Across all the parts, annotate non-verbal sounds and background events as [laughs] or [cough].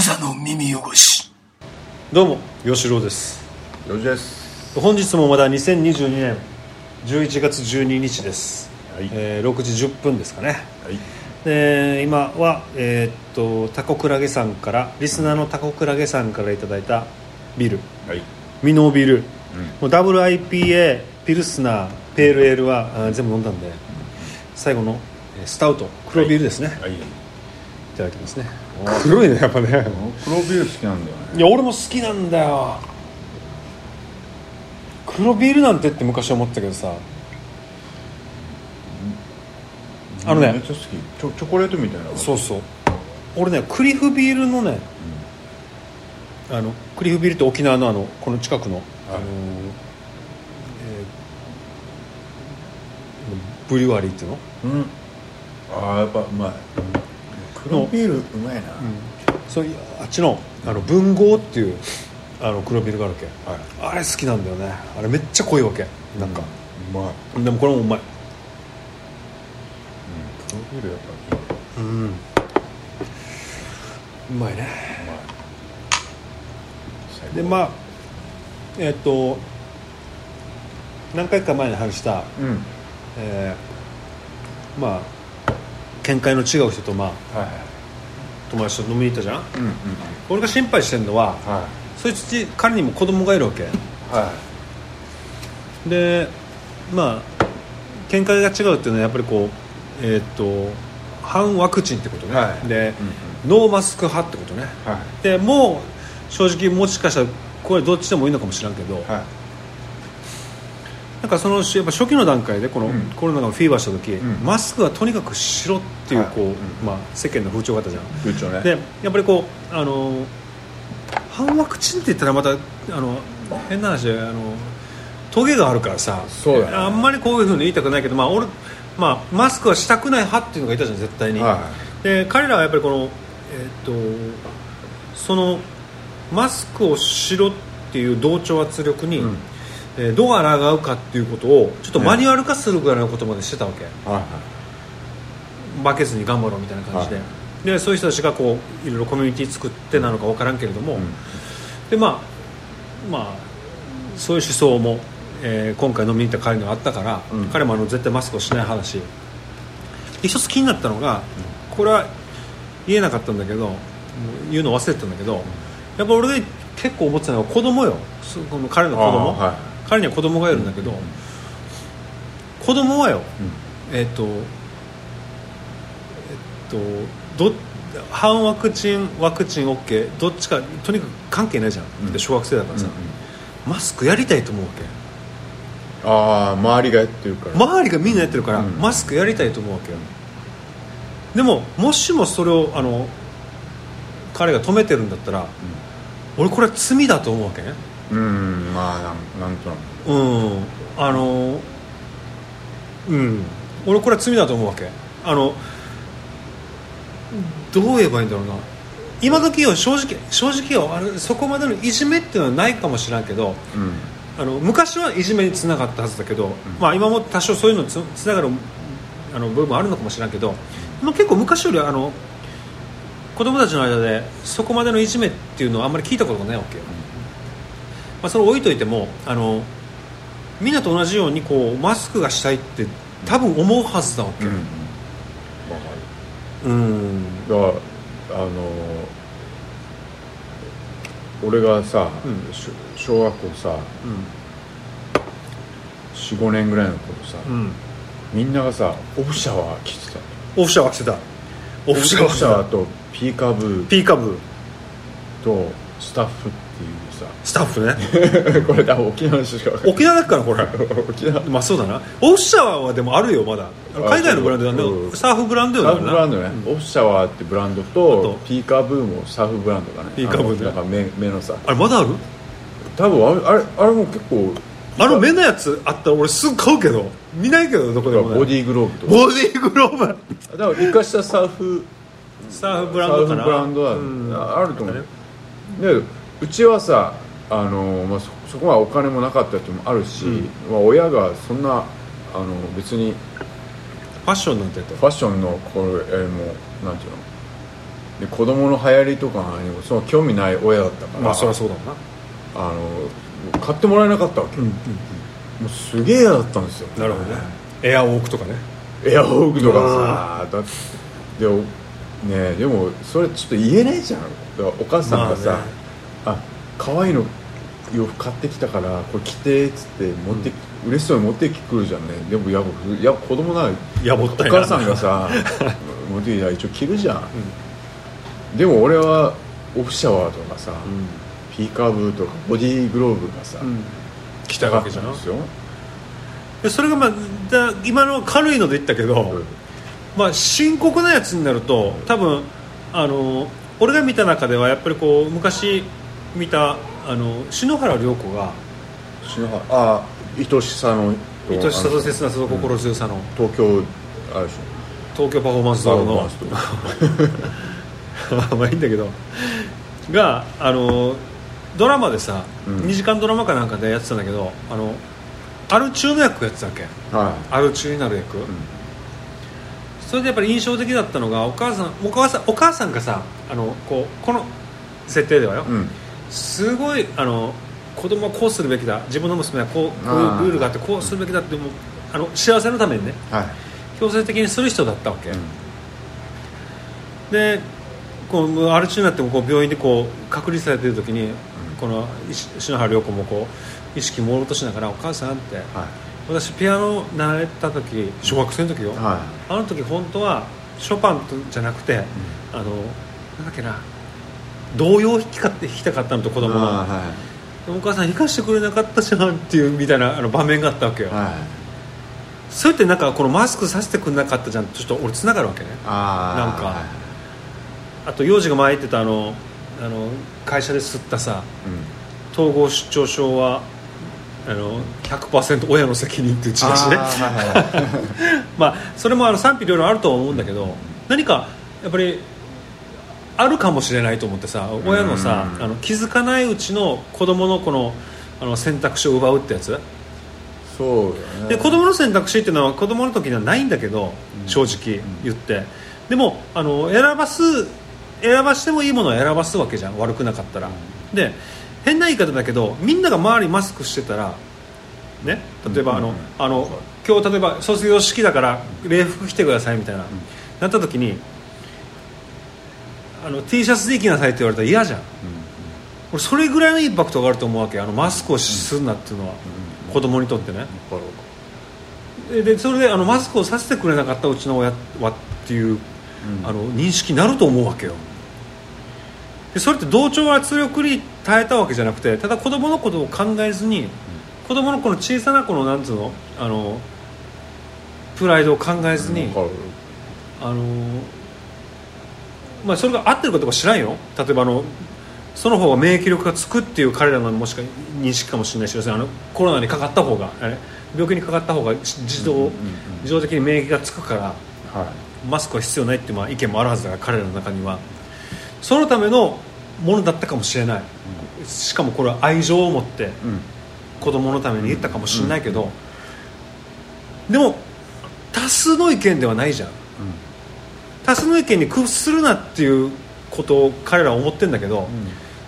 無座の耳汚し。どうも吉郎です。よしです。本日もまだ2022年11月12日です、はい。えー6時10分ですかね。はい。で今は、えーっとタコクラゲさんからリスナーのタコクラゲさんからいただいたビール。はい。ミノービール、もうダブル IPA ピルスナーペールエールはあー全部飲んだんで最後のえースタウト黒ビールですね、い、はいただいてますね黒いねやっぱね。黒ビール好きなんだよね。いや俺も好きなんだよ。黒ビールなんてって昔思ってたけどさ。あのね。めっちゃ好き。チョチョコレートみたいなそうそう。俺ねクリフビールのね、あのクリフビールって沖縄のあのこの近くの、あのーえーブリュワリーっていうの？うん。ああやっぱうまい黒ビールうまいな、そういうあっちのあの文豪っていうあの黒ビールがあるわけ、はい。あれ好きなんだよね。あれめっちゃ濃いわけ。なんか、うまい。でもこれもうまい。黒ビールやっぱりうん。うまいね。うまい。でまあえっ、と何回か前に話した、うん。えーまあ見解の違う人とまあはい友達と飲みに行ったじゃんうんうん俺が心配してるのははそいつ彼にも子供がいるわけいでまあ見解が違うっていうのはやっぱりこうえっ、と反ワクチンってことね、はいで、うんノーマスク派ってことねいでもう正直もしかしたらこれどっちでもいいのかもしれんけど、はいなんかそのやっぱ初期の段階でこのうん。コロナがフィーバーした時、ん。マスクはとにかくしろっていうはい。こう、うん。まあ、世間の風潮があったじゃん。空調ね。でやっぱりこうあの反ワクチンって言ったらまたあの変な話であのトゲがあるからさそうだね。あんまりこういうふうに言いたくないけど、まあ俺まあ、マスクはしたくない派っていうのがいたじゃん絶対に、はで彼らはやっぱりこの、えっとそのマスクをしろっていう同調圧力に、うんえーどう抗うかっていうことをちょっとマニュアル化するぐらいのことまでしてたわけ、いはい。負けずに頑張ろうみたいな感じで,、はでそういう人たちがこういろいろコミュニティ作ってなのか分からんけれども、うん。でまあまあそういう思想も、えー今回飲みに行った彼にはあったから、うん。彼もあの絶対マスクをしない派だしで一つ気になったのが、これは言えなかったんだけど言うの忘れてたんだけど、やっぱ俺が結構思ってたのは子供よ。そこの彼の子供、彼には子供がいるんだけど、子供はよ、えっ、とえっ、とど反ワクチンワクチン OK どっちかとにかく関係ないじゃん、うん。で小学生だからさ、うんマスクやりたいと思うわけ。ああ周りがやってるから。周りがみんなやってるから、うん。マスクやりたいと思うわけよ。でももしもそれをあの彼が止めてるんだったら、俺これは罪だと思うわけ。ねうん。まあなんなんとなく。うん。あのうん。俺これは罪だと思うわけ。あのどう言えばいいんだろうな。今時よ正直正直よあれそこまでのいじめっていうのはないかもしれんけどうんあの昔はいじめにつながったはずだけど、まあ、今も多少そういうのつつながるあの部分もあるのかもしれんけどでも結構昔よりあの子供たちの間でそこまでのいじめっていうのはあんまり聞いたことがないわけよ、まあ、それ置いといてもあのみんなと同じようにこうマスクがしたいって多分思うはずだわけ。うんうん。るだからあの俺がさ、うん。し小学校さ45年ぐらいの頃さ、うん、うん、みんながさオフシャワー着てたオフシャワー着てた。オオフシャワーとピーカブーピーカブとスタッフっていうスタッフね。さ [laughs] これ多分沖縄の人しか分かんない。沖縄だからこれ。沖縄。まあそうだな。オフシャワーはでもあるよまだ。海外のブランドなんだよ。う。んサーフブランドサよーフブランドね、オフシャワーってブランドとピーカブーもサーフブランドだね。ピーカブーねあのなんか目目のさあれまだある？多分あれあれあれも結構あの目のやつあったら俺すぐ買うけど。見ないけどどこでもボディーグローブとか。ボディーグローブ。だから生かしたサーフサーフブランドかな。サーフブランドだ、うん。ああると思う、でうちはさあの、まあ、そそこはお金もなかったってのもあるし、うん。まあ、親がそんなあの別にファッションなんてやった？ファッションのこれ、えーもうなんていうの？で子供の流行りとかにもその興味ない親だったから、まあそりゃそうだろうな。あの買ってもらえなかったわけ、うんうんもうすげえ嫌だったんですよ。なるほどね。エアウォークとかね。エアホークとかさだってでもねでもそれちょっと言えないじゃん。だからお母さんがさ「あ可愛いの洋服買ってきたからこれ着て」っつって持って、嬉しそうに持ってくるじゃんね。でもやいや子供ならやぼったいな。お母さんがさ [laughs] 持ってきて一応着るじゃん、でも俺はオフシャワーとかさ、ピーカーブとかボディーグローブがさ、来たわけじゃんですよ。でそれがまあだ今の軽いので言ったけど、まあ深刻なやつになると多分あの俺が見た中ではやっぱりこう昔見たあの篠原涼子が篠原あ愛しさの愛しさと切なさと心強さの東京あるでし東京パフォーマンスドのょ [laughs] まあいいんだけどがあのドラマでさ、うん。2時間ドラマかなんかでやってたんだけどあのアル中の役やってたわけ。はアル中になる役、それでやっぱり印象的だったのがお母さんお母さんお母さんがさあのこうこの設定ではよ、いうんすごいあの子供はこうするべきだ。自分の娘はこうこういうルールがあってこうするべきだってもうあの幸せのためにねはい。強制的にする人だったわけ、うん。でこうアル中になってもこう病院でこう隔離されてる時に、この石篠原涼子もこう意識朦朧としながら「お母さん」ってはい。私ピアノ習えた時小学生の時よ、はあの時本当はショパンとじゃなくて、あのなんだっけな童謡を弾きかって弾きたかったのと子い供が、はでもお母さん弾かしてくれなかったじゃんっていうみたいなあの場面があったわけよ、いはい。それってなんかこのマスクさせてくれなかったじゃんとちょっと俺つながるわけね。なんか。はいあと幼児が前言ってたあのあの会社で吸ったさうん統合失調症はあの100%親の責任っていうチラシね。はいはい。[laughs] まあそれもあの賛否両論あるとは思うんだけど何かやっぱりあるかもしれないと思ってさ親のさうん。あの気づかないうちの子供のこのあの選択肢を奪うってやつ。そうだね。で子供の選択肢っていうのは子供の時にはないんだけど正直言って。でもあの選ばす選ばしてもいいものを選ばすわけじゃん。悪くなかったら。で変な言い方だけどみんなが周りマスクしてたらね例えばあのうん。あの今日例えば卒業式だから礼服着てくださいみたいななった時にあの T シャツで行きなさいって言われたら嫌じゃん。俺それぐらいのインパクトがあると思うわけあのマスクをするなっていうのは。子供にとってね。わかるわかででそれであのマスクをさせてくれなかったうちの親はっていう、うん。あの認識になると思うわけよ。でそれって同調圧力に耐えたわけじゃなくてただ子供のことを考えずに、子供のこの小さな子のなんつうの？あのプライドを考えずに、あのまあ、それが合ってるかどうか知らんよ。例えばあのその方が免疫力がつくっていう彼らのもしか認識かもしれないしあのコロナにかかった方があれ病気にかかった方が自動,、うんうんうん自動的に免疫がつくからはマスクは必要ないっていうまあ意見もあるはずだから彼らの中には。そのためのものだったかもしれない、しかもこれは愛情を持っていうん。子供のために言ったかもしれないけど、でも多数の意見ではないじゃん多数の意見に屈するなっていうことを彼らは思ってるんだけど、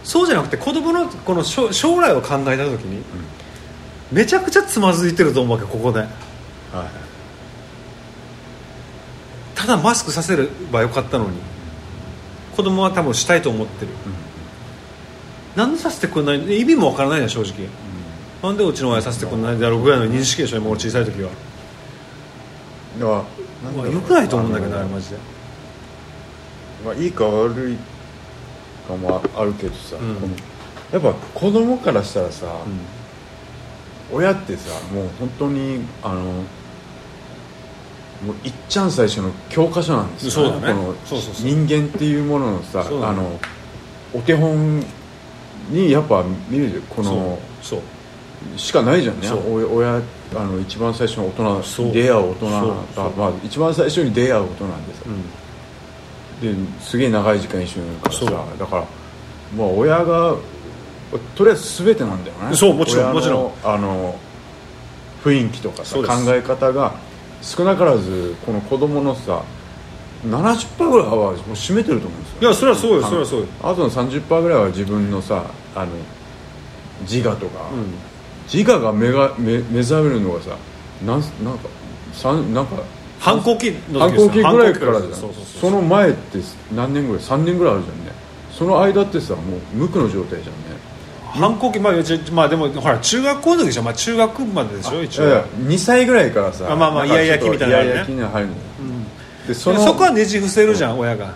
そうじゃなくて子供のこの将将来を考えた時に、めちゃくちゃつまずいてると思うわけここで。はい。ただマスクさせればよかったのに子供は多分したいと思ってる、なんでさせてくれない意味もわからないじゃん正直、なんでうちの親させてくれないんだろうぐらいの認識でしょ今俺小さい時は、だからまあ、よくないと思うんだけどあれマジでまあいいか悪いかもあるけどさ、うん。このやっぱ子供からしたらさ、親ってさもう本当にあのもういっちゃん最初の教科書なんですよ、ね。この人間っていうもののさ、ね。あのお手本にやっぱ見るこのそうしかないじゃんね。親あの一番最初の大人出会う大人がまあ、一番最初に出会う大人なんでさ、うんですげえ長い時間一緒にいるからそう。さだからまあ親がとりあえず全てなんだよね。そうもちろんもちろん。あの雰囲気とかさ考え方が少なからずこの子供のさ70%ぐらいはもう占めてると思うんですよ。いやそれはそうよあのそれはそうよ。あとの30%ぐらいは自分のさあの自我とか、うん。自我が目が目目覚めるのがさなんなんか三なんか反抗期の反抗期ぐらいからじゃん。そうそうそうその前って何年ぐらい？3年ぐらいあるじゃんね。その間ってさもう無垢の状態じゃんね。反抗期まあちまあでもほら中学校の時じゃん。まあ中学まででしょ一応。いやいや2歳ぐらいからさあまあまあイヤイヤ期みたいなのねイヤイヤ期に入るのよでそそのこはねじ伏せるじゃん親が、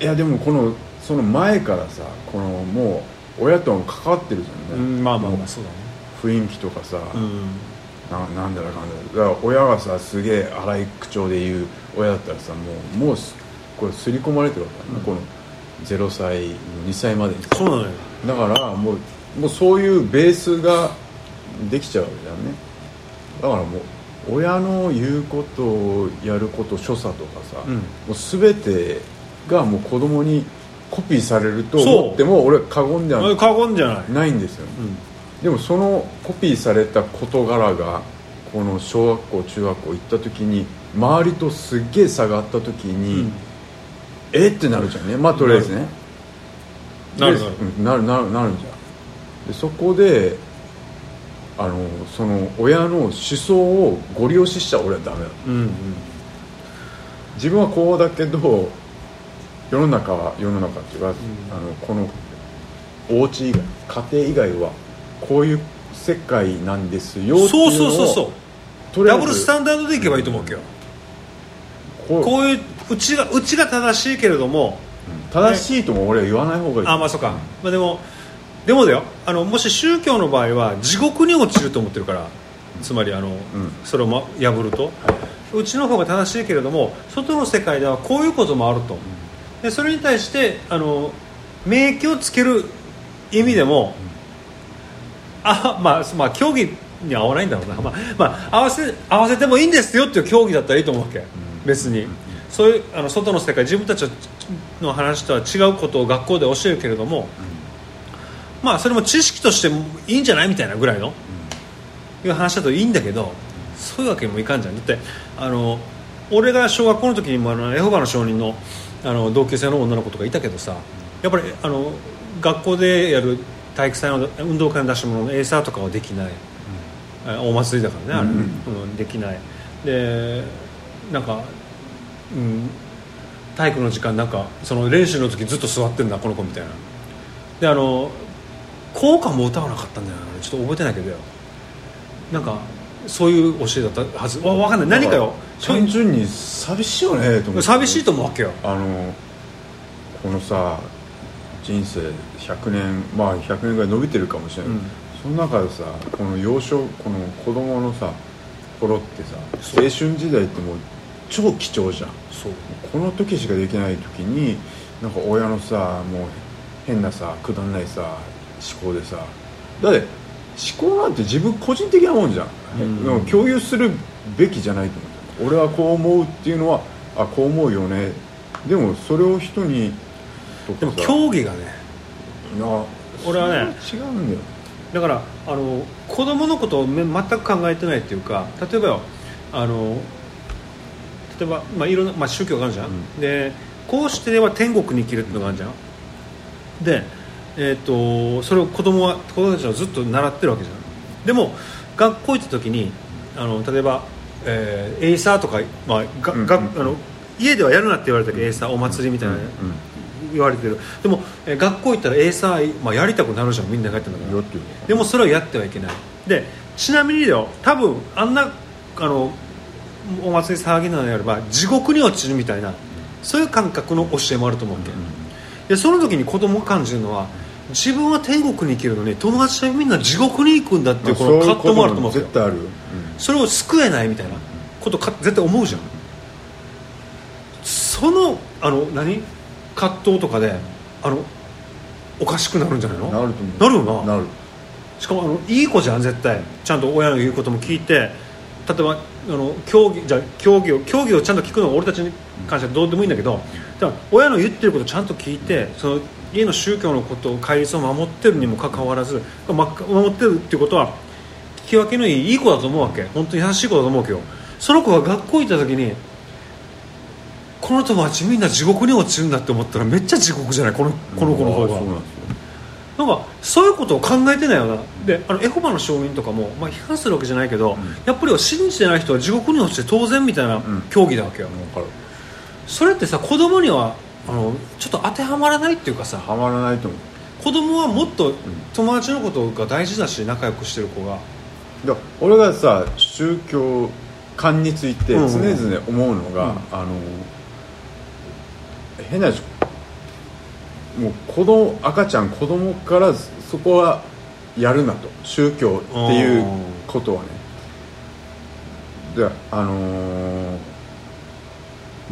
いやでもこのその前からさこのもう親とも関わってるじゃんね、うんまあまあまあそうだね。雰囲気とかさ、うんななんだらかんだらだから親がさすげえ荒い口調で言う親だったらさもうもうすこれ刷り込まれてるわけだね、この0歳2歳までに。さそうなのよ。だからもうもうそういうベースができちゃうわけだよね。だからもう親の言うことをやること所作とかさ、うん。もう全てがもう子供にコピーされると思っても俺は過言ではあ過言じゃない、ないんですよ、うんでもそのコピーされた事柄がこの小学校中学校行った時に周りとすっげえ差があった時に、うん。え？ってなるじゃん。ねまあとりあえずね。でなるなる。うんなるなるじゃん。でそこであのその親の思想をご利用ししちゃ俺はダメだ。うんうん。自分はこうだけど世の中は世の中っていうか、あのこのお家以外家庭以外はこういう世界なんですよそうそうそうそう。ダブルスタンダードでいけばいいと思うわけよ、こうこういううちがうちが正しいけれども正しいとも俺は言わない方がいい。あまあそうか、まあ、でもでもだよ。あのもし宗教の場合は地獄に落ちると思ってるから。つまりあの、それを、ま、破ると、うちの方が正しいけれども外の世界ではこういうこともあると、でそれに対してあの免疫をつける意味でも、あまあまあ競技に合わないんだろうな、まあまあ、合わせ合わせてもいいんですよっていう競技だったらいいと思うわけ、別に。そういうあの外の世界自分たちの話とは違うことを学校で教えるけれども、まあそれも知識としてもいいんじゃないみたいなぐらいの、いう話だといいんだけどそういうわけにもいかんじゃん。だってあの俺が小学校の時にもあのエホバの証人のあの同級生の女の子とかいたけどさやっぱりあの学校でやる体育祭の運動会の出し物のエーサーとかはできない、あお祭りだからねあれ、うん。できない。でなんか、うん、体育の時間なんかその練習の時ずっと座ってんだこの子みたいな。であの校歌も歌わなかったんだよなちょっと覚えてないけどよ。なんかそういう教えだったはず。わ分かんない。何かよ。単純に寂しいよねと思って。寂しいと思うわけよ。あのこのさ人生100年まあ100年ぐらい伸びてるかもしれない、うん。その中でさこの幼少この子供のさ頃ってさ青春時代ってもう超貴重じゃん。そう。この時しかできない時になんか親のさもう変なさくだらないさ思考でさだって思考なんて自分個人的なもんじゃん、うん。でも共有するべきじゃないと思う。俺はこう思うっていうのはあこう思うよね。でもそれを人にとでも競技がね。な俺はね。違うんだよ。だからあの子供のことをめ全く考えてないっていうか例えばよあの例えば、まあ、いろんな、まあ、宗教があるじゃん、うん。でこうしては天国に生きるっていうのがあるじゃん。で、えー、とそれを子供は子供たちはずっと習ってるわけじゃん。でも学校行った時にあの例えば、えーエイサーとか、まあがうんがあの家ではやるなって言われたけどエイサーお祭りみたいな、うん言われてる。でも、えー学校行ったらエイサー、まあ、やりたくなるじゃんみんながやってんだから。よっていうでもそれをやってはいけない。でちなみにだよ多分あんなあのお祭り騒ぎなのであれば地獄に落ちるみたいなそういう感覚の教えもあると思うわけ、でその時に子供が感じるのは自分は天国に行けるのに友達はみんな地獄に行くんだっていうこの葛藤もあると思うんですよ。絶対ある。よ、それを救えないみたいなことか絶対思うじゃん。そのあの何？葛藤とかであのおかしくなるんじゃないの？なると思う。なるよな。なる。しかもあのいい子じゃん絶対。ちゃんと親の言うことも聞いて例えばあの競技じゃあ競技を競技をちゃんと聞くのは俺たちに関してはどうでもいいんだけどだから親の言ってることをちゃんと聞いてその家の宗教のことを戒律を守ってるにもかかわらず、ま守ってるっていうことは聞き分けのいいいい子だと思うわけ。本当に優しい子だと思うけどその子が学校行った時にここの友達みんな地獄に落ちるんだって思ったらめっちゃ地獄じゃない？このこの子の方が、そうなんですよ。なんかそういうことを考えてないよな。であのエホバの証人とかも、まあ、批判するわけじゃないけど、やっぱり信じてない人は地獄に落ちて当然みたいな競技だわけよ、わかる。それってさ子供にはあのちょっと当てはまらないっていうかさはまらないと思う。子供はもっと友達のことが大事だし仲良くしてる子が。俺がさ宗教観についてうん常々思うのが、うん。あの変な話もう子供赤ちゃん子供からそこはやるなと宗教っていうことはね。であのー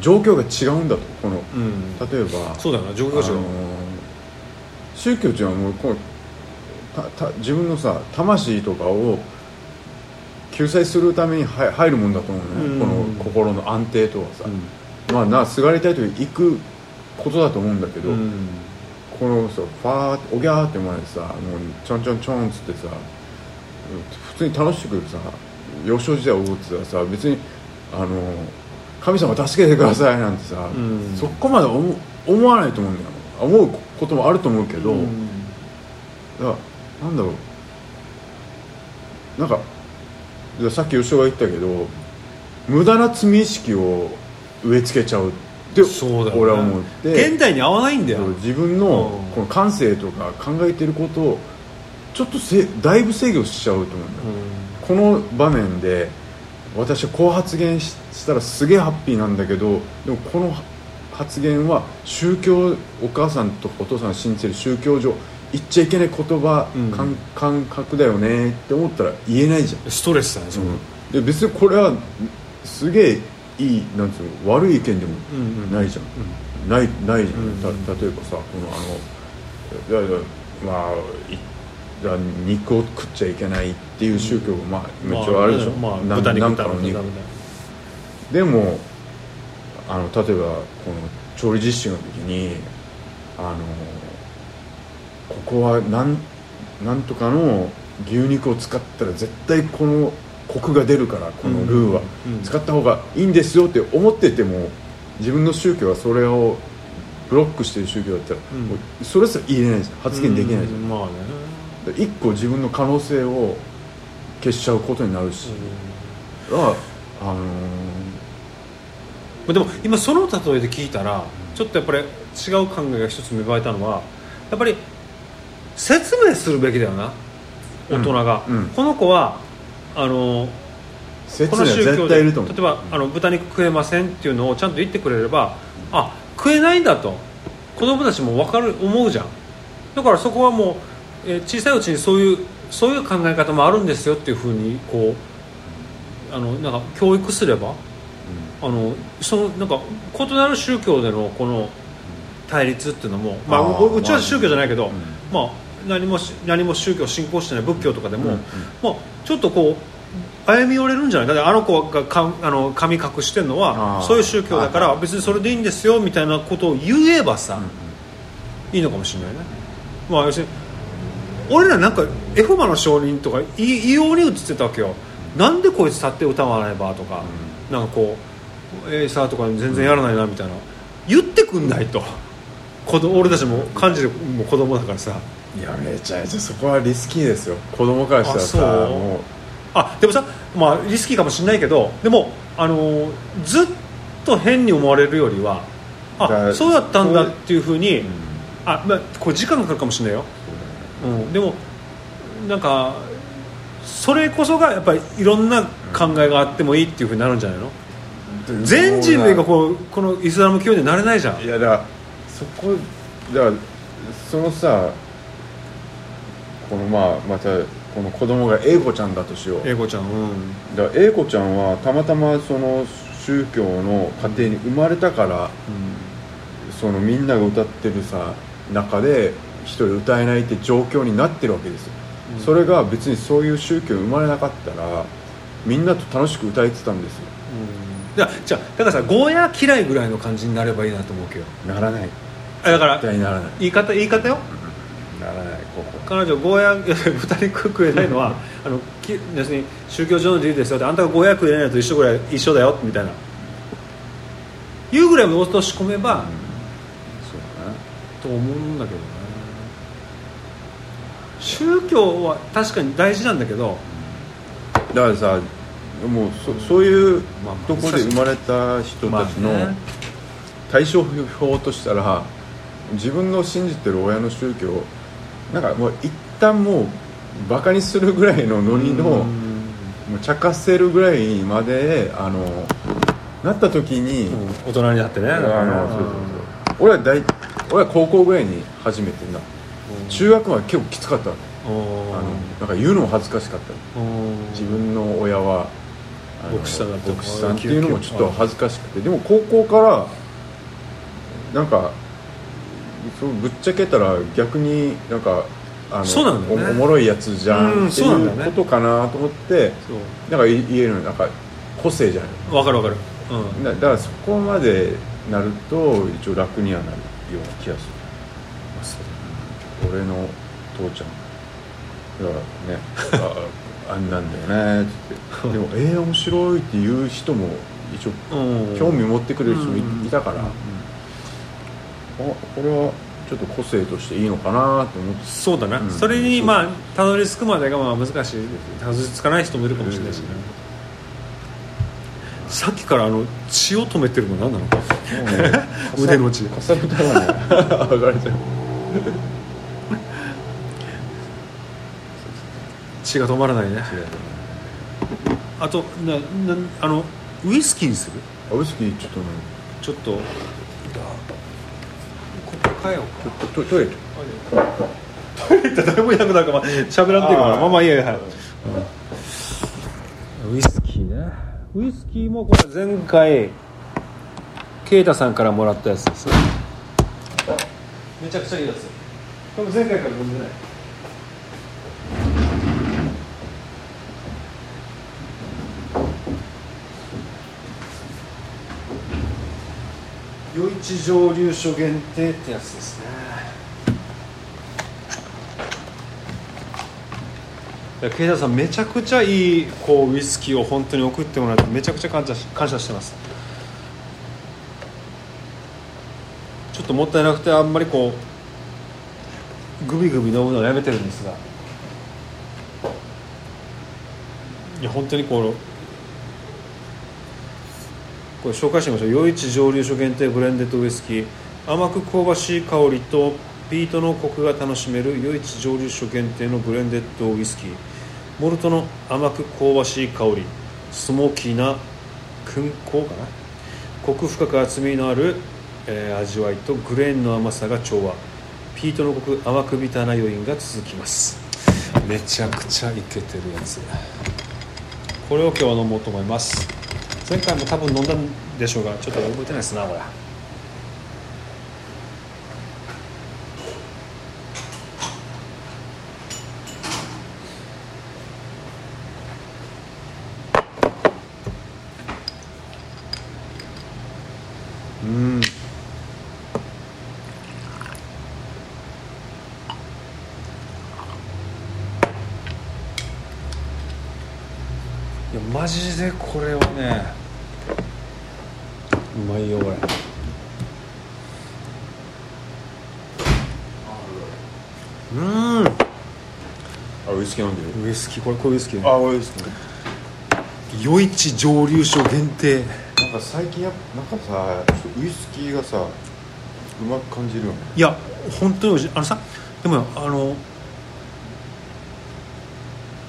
状況が違うんだとこのうん。例えばそうだよな状況が違う、あのー宗教っていうのはもうこうたた自分のさ魂とかを救済するためには入るもんだと思うね、うん。この心の安定とかさ、うん。まあなすがりたい時行くことだと思うんだけど、うん。このさファーっておぎゃーって前でさもうちょんちょんちょんっつってさ普通に楽しくさ幼少時代を送ってたらさ別にあの神様助けてくださいなんてさ、うん。そこまで思思わないと思うんだよ。思うこともあると思うけど、うん。だからなんだろう。なんかさっき吉尾が言ったけど無駄な罪意識を植え付けちゃう。ってそうだよね。俺は思って。現代に合わないんだよ。自分のうん。この感性とか考えてることをちょっとせだいぶ制御しちゃうと思うんだよ、この場面で私はこう発言ししたらすげえハッピーなんだけどでもこの発言は宗教お母さんとお父さんが信じてる宗教上言っちゃいけない言葉、うん。感感覚だよねって思ったら言えないじゃん、ストレスだねその。で別にこれはすげえいいなんつうの悪い意見でもうんうん。ないじゃん、ないないじゃん、うんた例えばさこのあのいやいやまあいだ肉を食っちゃいけないっていう宗教が、まあめっちゃあるでしょ、まあ、ななんかの肉。でもあの例えばこの調理実習の時にあのここはなんなんとかの牛肉を使ったら絶対このコクが出るからこのルーは。うん使った方がいいんですよって思ってても自分の宗教はそれをブロックしてる宗教だったら、それすら言えないじゃん発言できないじゃん、うんまあね。一個自分の可能性を消しちゃうことになるし、あのーでも今その例えで聞いたらちょっとやっぱり違う考えが一つ芽生えたのはやっぱり説明するべきだよな大人が、うんうん。この子はあのこの宗教で例えばあの豚肉食えませんっていうのをちゃんと言ってくれればあ食えないんだと。子供たちも分かる思うじゃん。だからそこはもう、えー小さいうちにそういうそういう考え方もあるんですよっていうふうにこうあのなんか教育すればあのそのなんか異なる宗教でのこの対立っていうのも、まあ、ううちは宗教じゃないけど、うん。まあ、何もし何も宗教を信仰してない仏教とかでも、うんうん。まあ、ちょっとこう歩み寄れるんじゃないか。だってあの子がかあの髪隠してるのはそういう宗教だから別にそれでいいんですよみたいなことを言えばさ、いいのかもしれないね、まあ、要するに俺らなんかエホバの証人とか異異様に映ってたわけよ。なんでこいつ立って歌わないばとか、なんかこうエイサーとか全然やらないなみたいな、言ってくんないと。子供俺たちも感じるもう子供だからさいやめちゃめちゃそこはリスキーですよ。子供からしたらさもう。あでもさ、まあ、リスキーかもしれないけどでも、あのーずっと変に思われるよりはあそうだったんだっていうふうに、あまあ、これ時間がかかるかもしれないよ、うん、でもなんかそれこそがやっぱりいろんな考えがあってもいいっていうふうになるんじゃないの？全人類がこうこのイスラム教になれないじゃん。いやだからそこだからそのさこのまあまたこの子供が英子ちゃんだとしよう。英子ちゃんうん。だから英子ちゃんはたまたまその宗教の家庭に生まれたから、そのみんなが歌ってるさ中で一人歌えないって状況になってるわけですよ、うん。それが別にそういう宗教生まれなかったらみんなと楽しく歌えてたんですよ。うん、だじゃあだからさゴーヤー嫌いぐらいの感じになればいいなと思うけど。ならない。あだから絶対ならない。言い方言い方よならない彼女ゴーヤー豚肉食えないのはあのき要するに宗教上の理由ですよ。ってあんたがゴーヤー食えないのと一緒ぐらい一緒だよみたいないうぐらい落とし込めば、そうだねと思うんだけどね宗教は確かに大事なんだけどだからさもうそそういうところで生まれた人たちの対処法としたら自分の信じてる親の宗教なんかもう一旦もうバカにするぐらいのノリのもう茶化せるぐらいまであのなった時に、大人になってね。あのそうそうそう。俺は大俺は高校ぐらいに初めてな。中学まで結構きつかったあのなんか言うのも恥ずかしかった。自分の親は牧師さんだ牧師さんっていうのもちょっと恥ずかしくて。でも高校からなんかそうぶっちゃけたら逆になんかあのそうなんだよね。おおもろいやつじゃうんんってそうなんだよね。いうことかなと思ってそう。なんか言えるのなんか個性じゃない分かる分かる。うん。だだからそこまでなると一応楽にはなるような気がする。俺の父ちゃん。だからねあ [laughs] あんなんだよねって。でもえー、面白いって言う人も一応うん。興味持ってくれる人もい,、たから、あこれはちょっと個性としていいのかなと思って。そうだな、うん。それにまあたどり着くまでがまあ難しい。たどり着かない人もいるかもしれないしね、さっきからあの血を止めてるの何なの？かもうね。[laughs] 腕の血。かさぶたがね。[laughs] 上がれちゃう血が止まらない。ねあとななあのウイスキーにする？あウイスキーちょっとねちょっと変えようかトトトイレトイレ行ったら誰もいなくなるからまあ喋らんというかなあー。まあまあいいやいや、はい。ウイスキーねウイスキーもこれ前回啓太さんからもらったやつです。ねめちゃくちゃいいやつ。これ前回から飲んでない市蒸留所限定ってやつですね。いや慶太さんめちゃくちゃいいこうウイスキーを本当に送ってもらってめちゃくちゃ感謝し感謝してます。ちょっともったいなくてあんまりこうグビグビ飲むのをやめてるんですが。いや本当にこうこれ紹介してみましょう。余市蒸留所限定ブレンデッドウイスキー。甘く香ばしい香りとピートのコクが楽しめる余市蒸留所限定のブレンデッドウイスキー。モルトの甘く香ばしい香り。スモーキーな燻香かな。コク深く厚みのある、えー味わいとグレーンの甘さが調和。ピートのコク甘くビターな余韻が続きます。めちゃくちゃイケてるやつ。これを今日は飲もうと思います前回も多分飲んだんでしょうがちょっと覚えてないですなこれうん。いやマジでこれはねうまいよこれ。うん。あウイスキー飲んでる。ウイスキーこれこれウイスキーね。あウイスキー。余市蒸留所限定。なんか最近やっぱなんかさウイスキーがさうまく感じるよね。いや本当にあのさでもよあの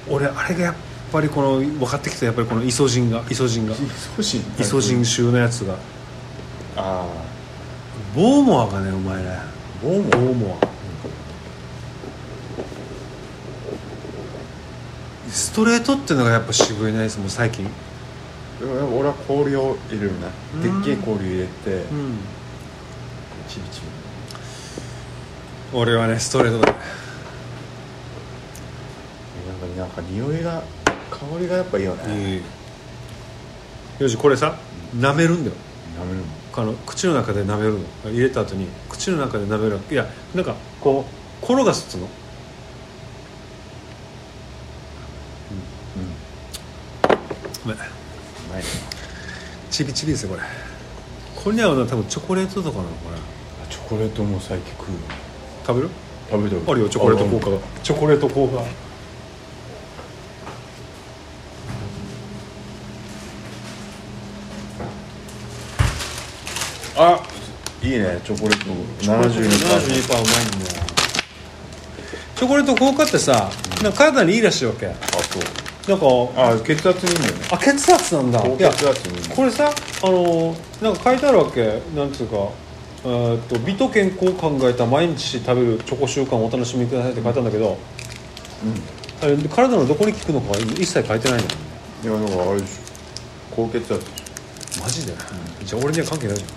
俺あれがやっぱりこの分かってきた。やっぱりこのイソジンがイソジンが。少しイソジン臭のやつが。あボーモアがねうまいねあボーモボーモア。ストレートっていうのがやっぱ渋いねもう最近。でも俺は氷を入れるねうん。でっけえ氷入れてうん。チビチビ俺はねストレートだ。ねなんかなんか匂いが香りがやっぱいいよね。よしこれさ舐めるんだよ。舐めるの？あの口の中で舐めるの？入れた後に口の中で舐めるいやなんかこう転がすっつうの？うん。ごめん。うまい。ねチビチビですよこれ。これに合うのは多分チョコレートとかなのかな？チョコレートも最近食うよ食べる？食べてる。あるよチョコレート効果が。チョコレート効果あいいねチョコレート。72%うまいんだよチョコレート効果ってさ、なんか体にいいらしいわけ。なんかあそうあ血圧にいいんだよね。あ血圧なんだ。高いや血圧にいいんだよこれさあのなんか書いてあるわけ。なんつうかえーっと美と健康を考えた毎日食べるチョコ習慣をお楽しみくださいって書いてあるんだけど、あれ体のどこに効くのかは一切書いてないの。いやだからあれでしょ。高血圧マジで、じゃあ俺には関係ないじゃん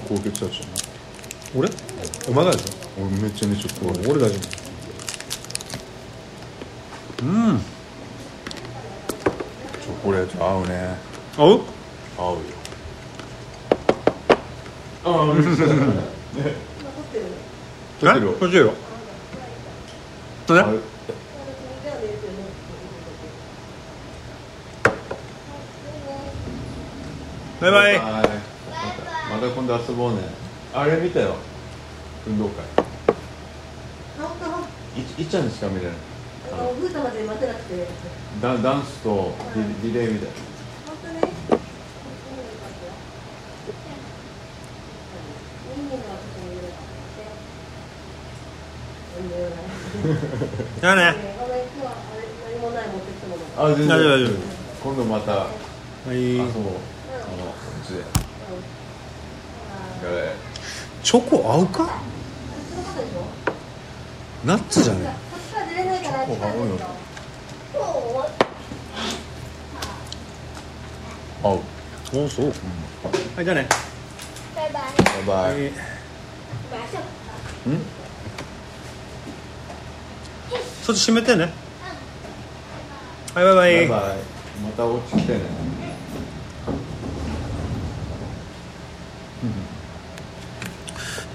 高血圧じゃない。俺？お前がでし俺めちゃめちゃ俺大丈夫。うん。チョコレート合うね。合う？合うよ。あ [laughs] あ撮ってる。っちよ。それ？あれ？バイバイまた今度遊ぼうね。あれ見たよ。運動会。いいっちゃんにしか見れないまで待てなくて。ダダンスとリリレーみたい本当ね。人間がちょっと見れなじゃあね。ごめん今日はあれ何もない持ってきたもの。あ全然。大丈夫大丈夫。今度またはい。遊ぼう。あのこっちでチョコ合うか？ナッツじゃねチョコ合うよ。合うおそう、はいじゃあね。バイバイ。バイバイ、んそっち閉めてね。はいバイバイ。バイバイ。またお家来てね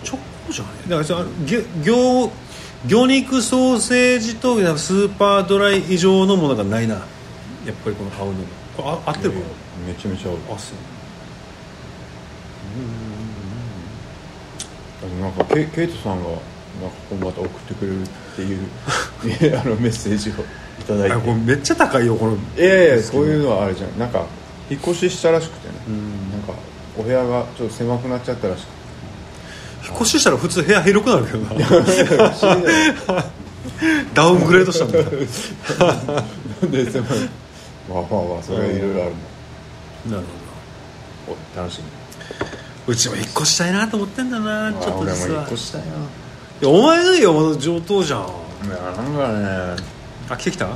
チョコじゃねだからさ魚魚魚肉ソーセージとスーパードライ以上のものがないな。やっぱりこの合うの。がこれあ合ってるかめちゃめちゃ合う。なあそう。なんかケケイトさんがなんかこうまた送ってくれるっていう [laughs] あのメッセージをいただいあこれてめっちゃ高いよこの。いやいやこういうのはあれじゃん。なんか引っ越ししたらしくてね。ん。なんかお部屋がちょっと狭くなっちゃったらしくて引っ越ししたら普通部屋広くなるけどな。[laughs] ダウングレードしたもんなで狭いまあまあまあそれはいろいろあるなるもんお楽しみ。ほどうちも引っ越したいなと思ってんだなちょっと俺も引っ実は越したいな。いやお前がいいよまだ上等じゃん。いやなんかねあ来てきた？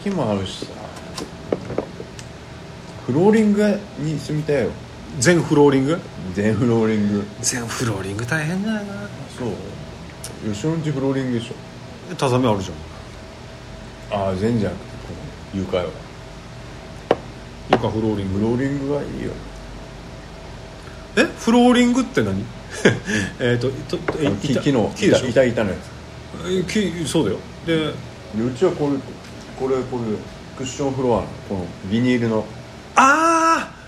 秋もあるしさフローリングに住みたいよ全フローリング？全フローリング。全フローリング大変だよなそう。吉野んちフローリングでしょ。タザメあるじゃん。ああ全じゃなくてこの床よ床フローリング。フローリングはいいよ。えフローリングって何？[laughs] えっとととえ板木木の木でしょ？板板のやえ木そうだよ。でうちはこれこれこれクッションフロアのこのビニールの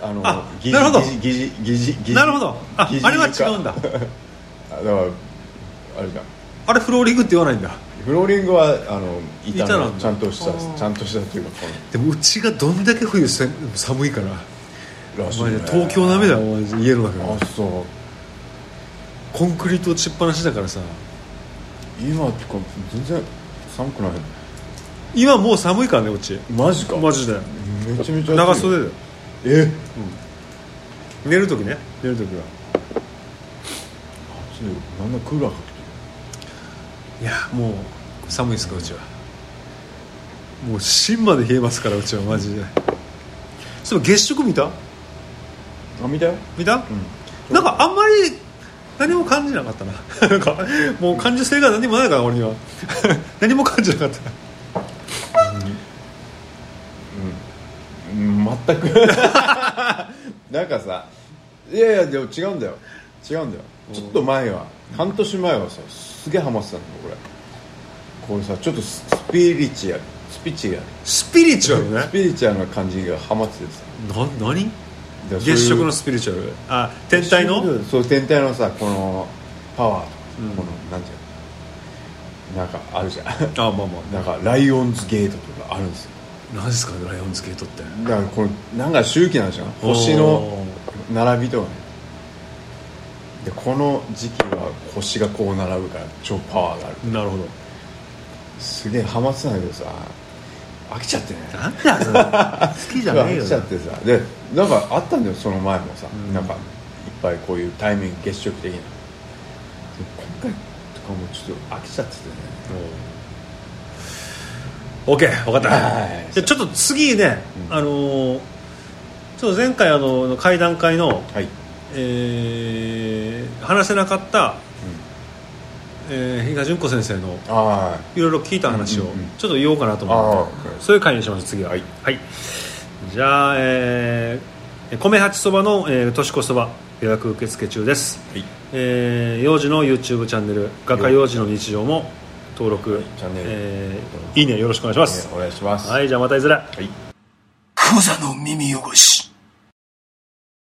あのあなるほど。疑似疑似疑似なるほど。ああれは違うんだ。あだからあれじゃん。あれフローリングって言わないんだ。フローリングはあの板のちゃんとしたちゃんとしたっていうかこでもうちがどんだけ冬せ寒いから。ね。ね東京並みだ。よお前家の中があそう。コンクリート打ちっぱなしだからさ。今ってか全然寒くない。今もう寒いからねうち。マジか。マジで。めちゃめちゃ長袖だよえ？寝る時ね。寝る時は。暑いよなんだクーラーかいやもう寒いですかうちは。もう芯まで冷えますからうちはマジで。そういえば月食見た？るあ見たよ。見た、うん。なんかあんまり何も感じなかったな。[laughs] なんかもう感受性が何もないから俺には。[laughs] 何も感じなかったうん全く。[laughs] なんかさいやいやでも違うんだよ。違うんだよ。ちょっと前は半年前はさすげえハマってたんだよこれ。これさちょっとススピリチュアルスピチュアル。スピリチュアルね。スピリチュアルな感じがハマっててさ。な何？月食のスピリチュアル？あ天体の？そう天体のさこのパワーとか、うん。このなんていうの？なんかあるじゃん。あまあまなんかライオンズゲートとかあるんですよ。あ何ですかライオンズゲートって。だからこのなんか周期なんでしょ星の並びとかね。でこの時期は星がこう並ぶから超パワーがある。なるほど。すげえハマってたんだけどさ。飽きちゃってね。なんだそれ。[laughs] 好きじゃねえよ。飽きちゃってさ。でなんかあったんだよその前もさ、うん。なんかいっぱいこういうタイミング月食的な。で今回とかもちょっと飽きちゃっててね OK 分かった、はい。じゃあちょっと次ね、あのーちょっと前回あの会談会の、はい、えー話せなかった、えー、比嘉純子先生のあいろいろ聞いた話をうんうんうん。ちょっと言おうかなと思あって、そういう回にします次は。はい、じゃあ、えー、米八そばの、えー、年越しそば予約受付中です、はい。えー、幼児の YouTube チャンネル画家幼児の日常も登録、チャンネル。えーいいねよろしくお願いします、お願いします。はいじゃあまたいずれ。はい。クザの耳汚し